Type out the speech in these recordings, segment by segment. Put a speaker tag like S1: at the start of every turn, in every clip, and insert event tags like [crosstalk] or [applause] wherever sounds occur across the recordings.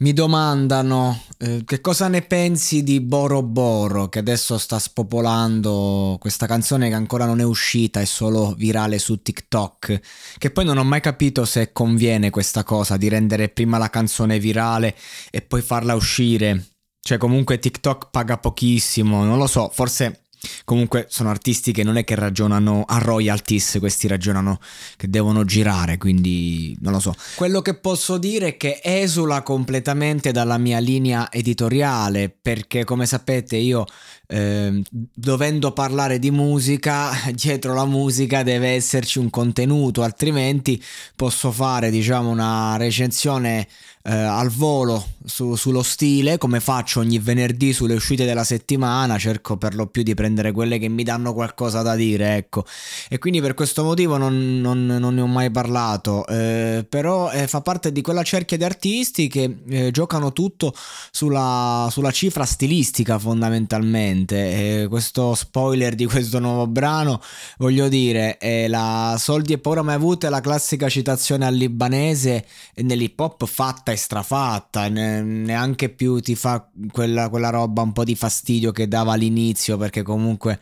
S1: Mi domandano eh, che cosa ne pensi di Boro Boro che adesso sta spopolando questa canzone che ancora non è uscita, è solo virale su TikTok, che poi non ho mai capito se conviene questa cosa di rendere prima la canzone virale e poi farla uscire. Cioè comunque TikTok paga pochissimo, non lo so, forse Comunque sono artisti che non è che ragionano a royalties, questi ragionano che devono girare, quindi non lo so. Quello che posso dire è che esula completamente dalla mia linea editoriale, perché come sapete io eh, dovendo parlare di musica, [laughs] dietro la musica deve esserci un contenuto, altrimenti posso fare diciamo una recensione eh, al volo su, sullo stile, come faccio ogni venerdì sulle uscite della settimana, cerco per lo più di prendere quelle che mi danno qualcosa da dire, ecco. E quindi per questo motivo non, non, non ne ho mai parlato, eh, però eh, fa parte di quella cerchia di artisti che eh, giocano tutto sulla, sulla cifra stilistica fondamentalmente. questo spoiler di questo nuovo brano, voglio dire, è la soldi e paura mai avute, la classica citazione al libanese nell'hip hop fatta e strafatta, neanche più ti fa quella, quella roba un po' di fastidio che dava all'inizio, perché comunque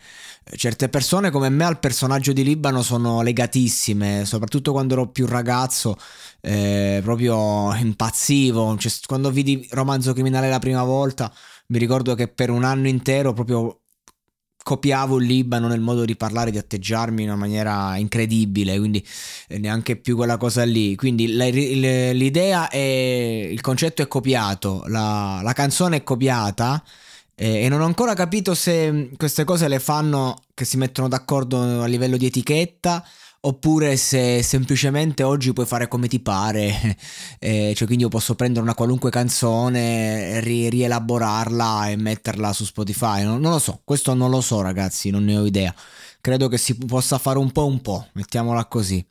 S1: certe persone come me al personaggio di Libano sono legatissime, soprattutto quando ero più ragazzo, eh, proprio impazzivo, cioè, quando vidi Romanzo Criminale la prima volta mi ricordo che per un anno intero proprio copiavo il Libano nel modo di parlare, di atteggiarmi in una maniera incredibile, quindi eh, neanche più quella cosa lì. Quindi l'idea è, il concetto è copiato, la, la canzone è copiata e non ho ancora capito se queste cose le fanno, che si mettono d'accordo a livello di etichetta oppure se semplicemente oggi puoi fare come ti pare, [laughs] eh, cioè quindi io posso prendere una qualunque canzone, ri- rielaborarla e metterla su Spotify, non, non, lo so, questo non lo so ragazzi, non ne ho idea, credo che si possa fare un po' un po', mettiamola così.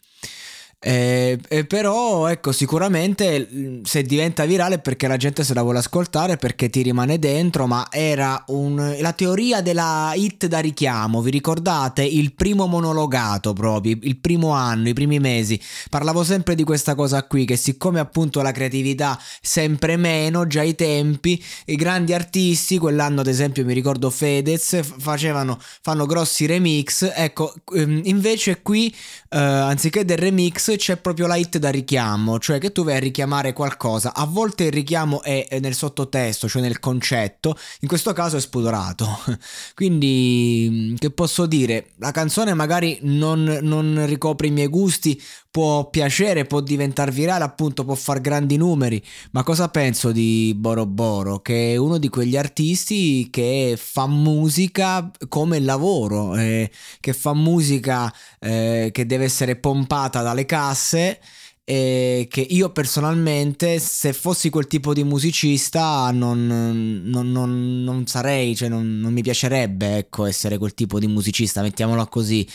S1: Eh, eh, però ecco sicuramente se diventa virale perché la gente se la vuole ascoltare perché ti rimane dentro ma era un, la teoria della hit da richiamo vi ricordate? Il primo monologato proprio il primo anno i primi mesi. Parlavo sempre di questa cosa qui che siccome appunto la creatività sempre meno già ai tempi i grandi artisti quell'anno ad esempio mi ricordo Fedez facevano fanno grossi remix ecco ehm, invece qui eh, anziché del remix c'è proprio la hit da richiamo, cioè che tu vai a richiamare qualcosa. A volte il richiamo è nel sottotesto, cioè nel concetto, in questo caso è spudorato. [laughs] Quindi, mm, che posso dire? La canzone magari non, non ricopre i miei gusti, può piacere, può diventare virale, appunto, può far grandi numeri. Ma cosa penso di Boro Boro? Che è uno di quegli artisti che fa musica come lavoro, eh, che fa musica eh, che deve essere pompata dalle case e che io personalmente se fossi quel tipo di musicista non, non, non, non sarei, cioè non, mi piacerebbe ecco, essere quel tipo di musicista, mettiamola così,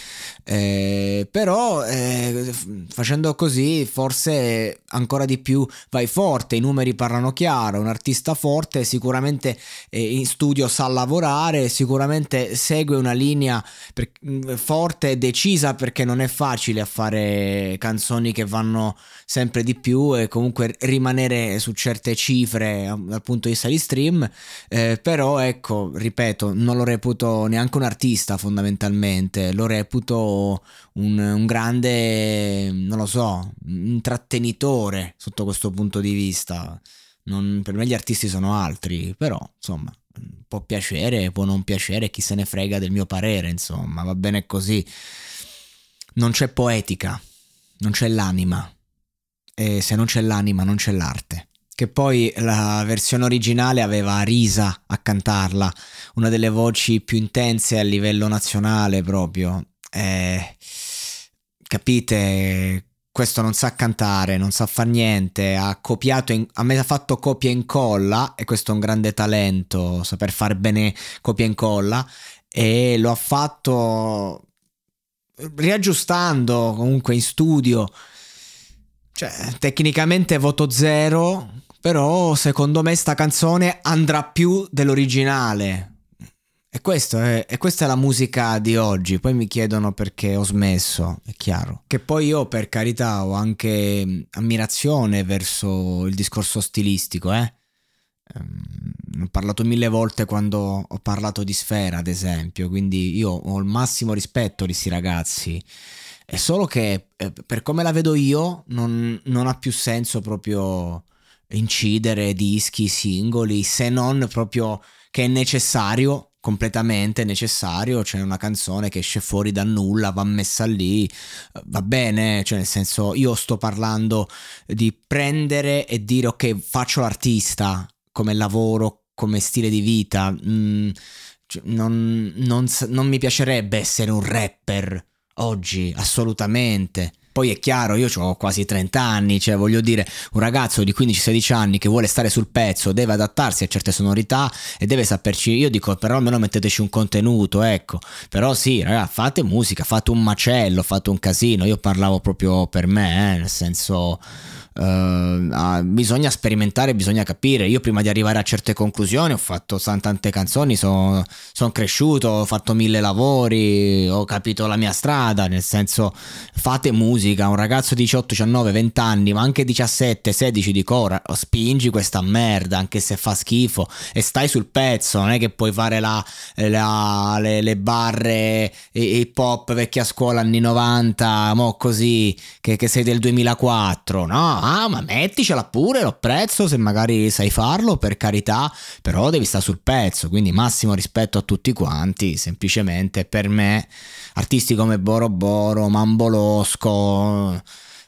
S1: eh, però eh, facendo così forse ancora di più vai forte, i numeri parlano chiaro, un artista forte sicuramente eh, in studio sa lavorare, sicuramente segue una linea per, forte e decisa perché non è facile a fare canzoni che vanno sempre di più e comunque rimanere su certe cifre dal punto di vista di stream, eh, però ecco, ripeto, non lo reputo neanche un artista fondamentalmente, lo reputo un, un grande, non lo so, intrattenitore sotto questo punto di vista. Non, per me gli artisti sono altri, però insomma può piacere, può non piacere, chi se ne frega del mio parere, insomma, va bene così. Non c'è poetica, non c'è l'anima, e se non c'è l'anima non c'è l'arte. Che poi la versione originale aveva Risa a cantarla, una delle voci più intense a livello nazionale proprio. Eh, capite? Questo non sa cantare, non sa fare niente, ha copiato, in, a me ha fatto copia e incolla e questo è un grande talento, saper fare bene copia e incolla e lo ha fatto riaggiustando comunque in studio cioè, tecnicamente voto zero, però secondo me sta canzone andrà più dell'originale. E, è, e, questa è la musica di oggi. Poi mi chiedono perché ho smesso, è chiaro. Che poi io, per carità, ho anche ammirazione verso il discorso stilistico, eh. Um, ho parlato mille volte quando ho parlato di Sfera, ad esempio, quindi io ho il massimo rispetto di questi ragazzi. È solo che eh, per come la vedo io non, non, ha più senso proprio incidere dischi, singoli, se non proprio che è necessario, completamente necessario, c'è una canzone che esce fuori da nulla, va messa lì, eh, va bene, cioè nel senso io sto parlando di prendere e dire ok faccio l'artista come lavoro, come stile di vita, mm, cioè, non, non, non mi piacerebbe essere un rapper oggi, assolutamente. Poi è chiaro, io ho quasi 30 anni, cioè voglio dire, un ragazzo di 15-16 anni che vuole stare sul pezzo deve adattarsi a certe sonorità e deve saperci, io dico però almeno metteteci un contenuto, ecco. Però sì, ragazzi, fate musica, fate un macello, fate un casino, io parlavo proprio per me, eh, nel senso Uh, bisogna sperimentare, bisogna capire. Io prima di arrivare a certe conclusioni ho fatto tante canzoni, sono son cresciuto, ho fatto mille lavori, ho capito la mia strada, nel senso fate musica, un ragazzo di 18, 19, 20 anni, ma anche 17, 16 di cora, spingi questa merda anche se fa schifo e stai sul pezzo, non è che puoi fare la, la, le, le, barre hip hop vecchia scuola anni 90, mo così, che, che sei del 2004, no? Ah ma metticela pure, lo apprezzo se magari sai farlo, per carità, però devi stare sul pezzo, quindi massimo rispetto a tutti quanti, semplicemente per me. Artisti come Boro Boro, Mambolosco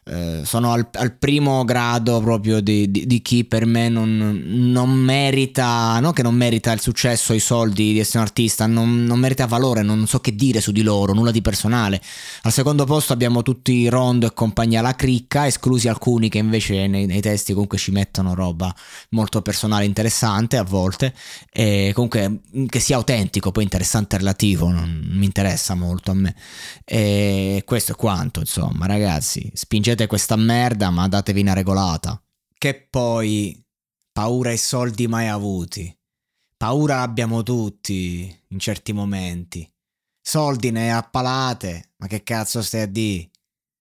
S1: eh, sono al, al, primo grado proprio di, di, di chi per me non, non, merita, non che non merita il successo, i soldi di essere un artista, non, non, merita valore, non so che dire su di loro, nulla di personale. Al secondo posto abbiamo tutti Rondo e compagnia La Cricca, esclusi alcuni che invece nei, nei testi comunque ci mettono roba molto personale, interessante a volte, e comunque che sia autentico, poi interessante relativo, non mi interessa molto a me. E questo è quanto, insomma, ragazzi, spingete spingete questa merda, ma datevi una regolata. Che poi paura e soldi mai avuti. Paura abbiamo tutti in certi momenti. Soldi ne appalate, ma che cazzo stai a dire?